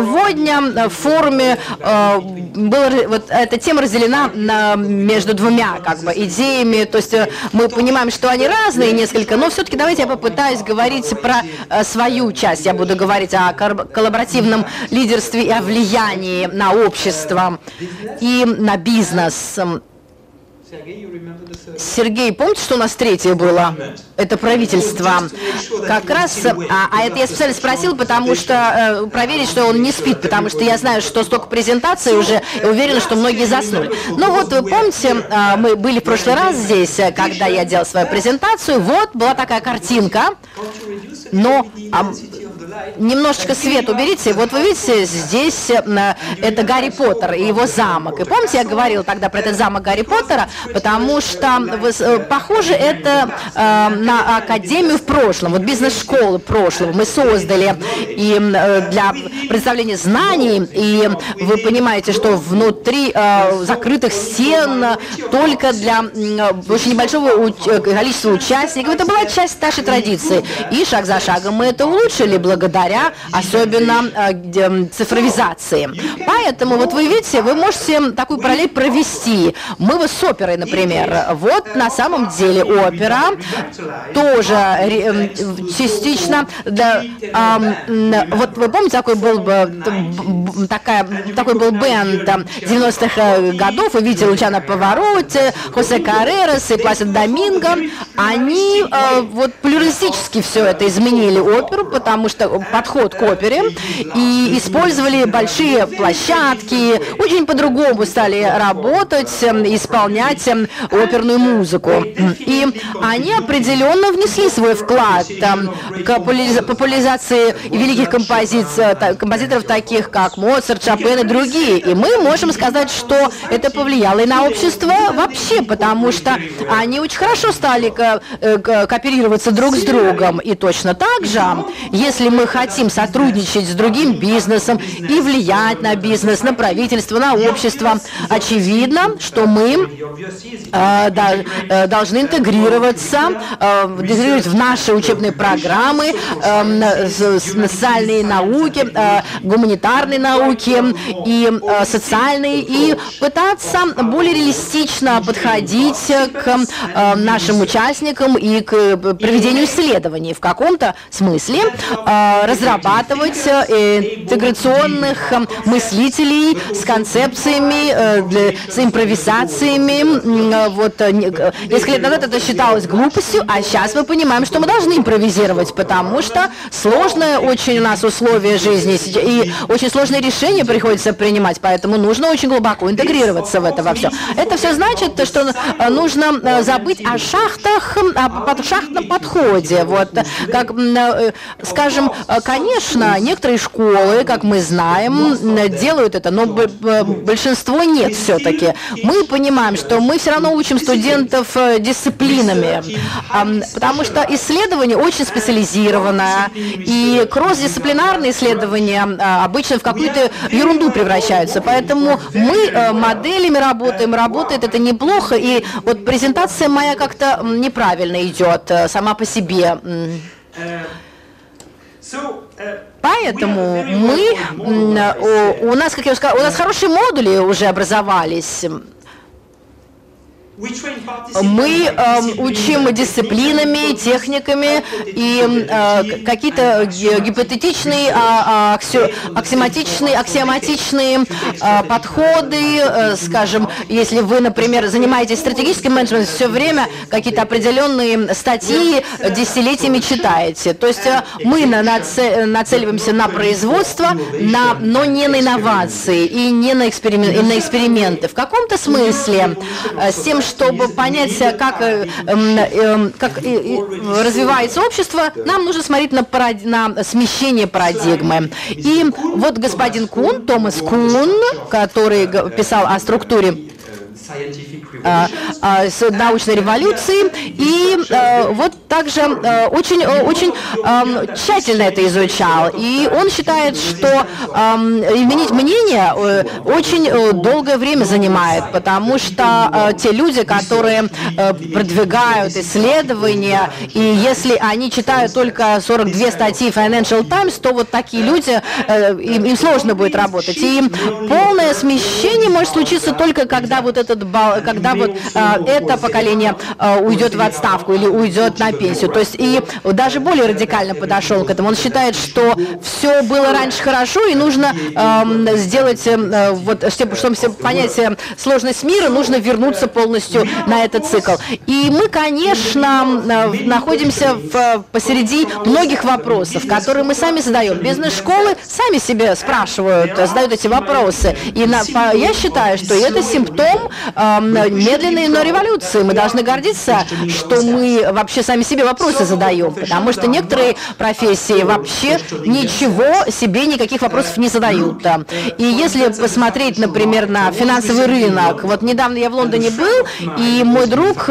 сегодня в форуме была, вот эта тема разделена на, между двумя как бы, идеями. То есть мы понимаем, что они разные несколько, но все-таки давайте я попытаюсь говорить про свою часть. Я буду говорить о коллаборативном лидерстве и о влиянии на общество и на бизнес. Сергей, помните, что у нас третье было? Это правительство. Как раз, а, а это я специально спросил, потому что э, проверить, что он не спит, потому что я знаю, что столько презентаций уже, и уверена, что многие заснули. Ну вот, вы помните, э, мы были в прошлый раз здесь, э, когда я делал свою презентацию, вот была такая картинка, но а, немножечко свет уберите. Вот вы видите, здесь э, это Гарри Поттер и его замок. И помните, я говорил тогда про этот замок Гарри Поттера, потому что, э, похоже, это э, на академию в прошлом, вот бизнес-школы прошлого мы создали и для представления знаний, и вы понимаете, что внутри закрытых стен только для очень небольшого количества участников, это была часть нашей традиции. И шаг за шагом мы это улучшили благодаря особенно э, цифровизации. Поэтому вот вы видите, вы можете такую параллель провести. Мы вот с оперой, например. Вот на самом деле опера тоже э, частично, да, э, вот вы помните, такой был такая, такой был бенд 90-х годов, вы видите Лучана Повороте, Хосе Каррерас и Пласид Доминго, они э, вот плюралистически все это изменили оперу, потому что подход к опере, и использовали большие площадки, очень по-другому стали работать, эм, исполнять эм, оперную музыку. И они определенно внесли свой вклад там, к популяризации великих композиций, композиторов таких, как Моцарт, Шопен и другие. И мы можем сказать, что это повлияло и на общество вообще, потому что они очень хорошо стали э, кооперироваться друг с другом. И точно так же, если мы хотим сотрудничать с другим бизнесом и влиять на бизнес, на правительство, на общество, очевидно, что мы э, да, э, должны интегрироваться, э, интегрировать в наши учебные программы э, социальные науки, э, гуманитарные науки и э, социальные, и пытаться более реалистично подходить к э, нашим участникам и к проведению исследований в каком-то смысле, э, разрабатывать э, интеграционных э, мыслителей с концепциями, э, с импровизациями. Вот несколько лет назад это считалось глупостью, а сейчас мы понимаем, что мы должны импровизировать, потому что сложное очень у нас условия жизни и очень сложные решения приходится принимать, поэтому нужно очень глубоко интегрироваться в это во все. Это все значит, что нужно забыть о шахтах, о шахтном подходе. Вот, как, скажем, конечно, некоторые школы, как мы знаем, делают это, но большинство нет все-таки. Мы понимаем, что мы все равно учим студентов э, дисциплинами, потому что исследование очень специализированное, и кросс-дисциплинарные исследования а, обычно в какую-то ерунду превращаются. Поэтому мы э, моделями работаем, работает это неплохо, и вот презентация моя как-то неправильно идет э, сама по себе. Поэтому мы, у, у нас, как я сказала, у нас хорошие модули уже образовались. Мы э, учим дисциплинами, техниками и э, какие-то гипотетичные, а, а, акси, аксиоматичные, аксиоматичные э, подходы, э, скажем, если вы, например, занимаетесь стратегическим менеджментом, все время какие-то определенные статьи десятилетиями читаете. То есть э, мы на, нацеливаемся на производство, на, но не на инновации и не на, эксперимен, и на эксперименты. В каком-то смысле э, с тем, чтобы понять, как, э, как развивается общество, нам нужно смотреть на, парад... на смещение парадигмы. И вот господин Кун, Томас Кун, который писал о структуре а, с научной революцией. И а, вот также очень, очень тщательно это изучал. И он считает, что изменить мнение очень долгое время занимает, потому что те люди, которые продвигают исследования, и если они читают только 42 статьи Financial Times, то вот такие люди, им, им сложно будет работать. И полное смещение может случиться только когда вот этот бал, когда вот а, это поколение а, уйдет в отставку или уйдет на пенсию. То есть и даже более радикально подошел к этому. Он считает, что все было раньше хорошо и нужно э, сделать, э, вот, чтобы, чтобы понять э, сложность мира, нужно вернуться полностью на этот цикл. И мы, конечно, э, находимся в, посреди многих вопросов, которые мы сами задаем. Бизнес-школы сами себе спрашивают, задают эти вопросы. И на, я считаю, что это симптом э, медленной, но революции. Мы должны гордиться, что мы вообще сами себе вопросы задаем, потому что некоторые профессии вообще ничего себе, никаких вопросов не задают. И если посмотреть, например, на финансовый рынок, вот недавно я в Лондоне был, и мой друг,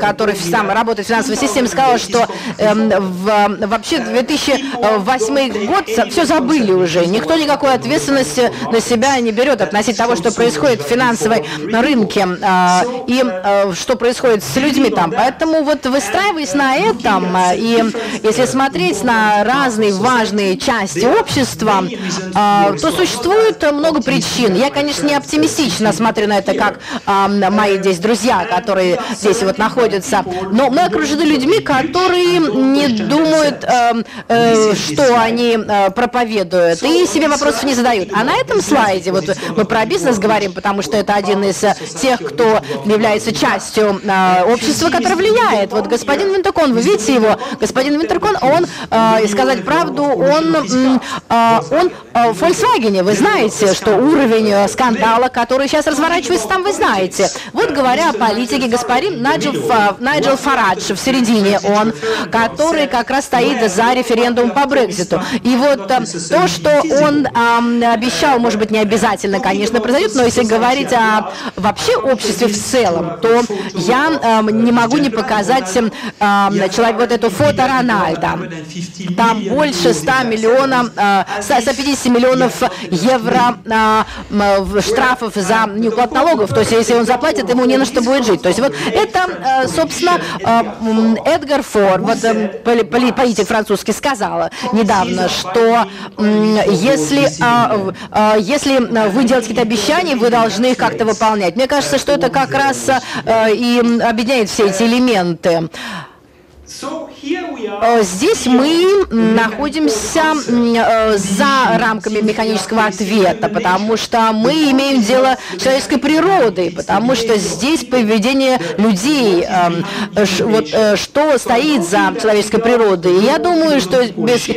который сам работает в финансовой системе, сказал, что э, в, вообще 2008 год все забыли уже, никто никакой ответственности на себя не берет относительно того, что происходит в финансовой рынке э, и э, что происходит с людьми там. Поэтому вот выстраиваясь на этом, э, и если смотреть на разные важные части общества, э, то существует много причин. Я, конечно, не оптимистично смотрю на это, как э, мои здесь друзья, которые здесь вот находятся, но мы окружены людьми, которые не думают, э, э, что они э, проповедуют, и себе вопросов не задают. А на этом слайде, вот мы про бизнес говорим, потому что это один из тех, кто является частью э, общества, которое влияет. Вот господин Винтокон, вы видите его, господин Винтеркон, он, э, сказать правду, он, э, он в Volkswagen, вы знаете, что уровень э, скандала, который сейчас разворачивается там, вы знаете. Вот говоря о политике, господин Найджел, Найджел Фарадж в середине, он, который как раз стоит за референдум по Брекзиту. И вот э, то, что он э, обещал, может быть, не обязательно, конечно, произойдет, но если говорить о вообще обществе в целом, то я э, не могу не показать э, человек вот это фото Рональда. Там больше 100 миллионов, э, 150 миллионов евро э, штрафов за неуплату налогов. То есть, если он заплатит, ему не на что будет жить. То есть, вот это, э, собственно, э, Эдгар Фор, вот, э, политик французский, сказала недавно, что э, если, э, э, если вы делаете какие-то обещания, вы должны их как-то выполнять. Мне кажется, что это как раз э, и объединяет все эти элементы. Э, здесь мы находимся э, за рамками механического ответа, потому что мы имеем дело с человеческой природой, потому что здесь поведение людей, эм, вот э, что стоит за человеческой природой. И я думаю, что без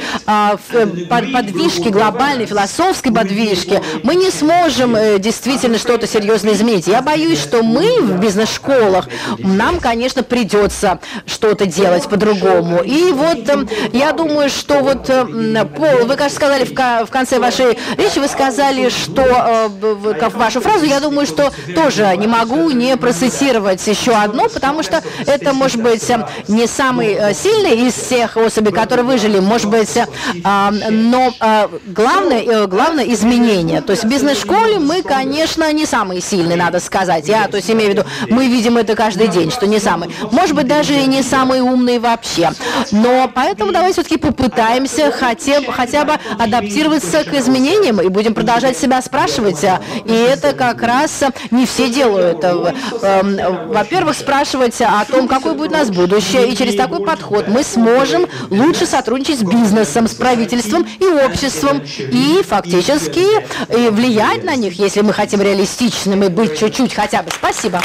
подвижки, глобальной философской подвижки, мы не сможем действительно что-то серьезно изменить. Я боюсь, что мы в бизнес-школах, нам, конечно, придется что-то делать по-другому. И вот эм, я думаю, что вот, эм, Пол, вы, кажется, сказали в конце вашей речи, вы сказали, что э, вашу фразу, я думаю, что тоже не могу не процитировать еще одну, потому что это, может быть, эм, не самый э, сильный из всех особей, которые выжили, может быть, э, но главное, главное изменение. То есть в бизнес-школе мы, конечно, не самые сильные, надо сказать. Я, то есть имею в виду, мы видим это каждый день, что не самый. Может быть, даже и не самые умные вообще. Но поэтому давайте все-таки попытаемся хотя, хотя бы адаптироваться к изменениям и будем продолжать себя спрашивать. И это как раз не все делают. Эм, во-первых, спрашивать о том, какое будет у нас будущее. И через такой подход мы сможем лучше сотрудничать с бизнесом, с правительством и обществом. И фактически и влиять на них, если мы хотим реалистичными быть чуть-чуть хотя бы. Спасибо.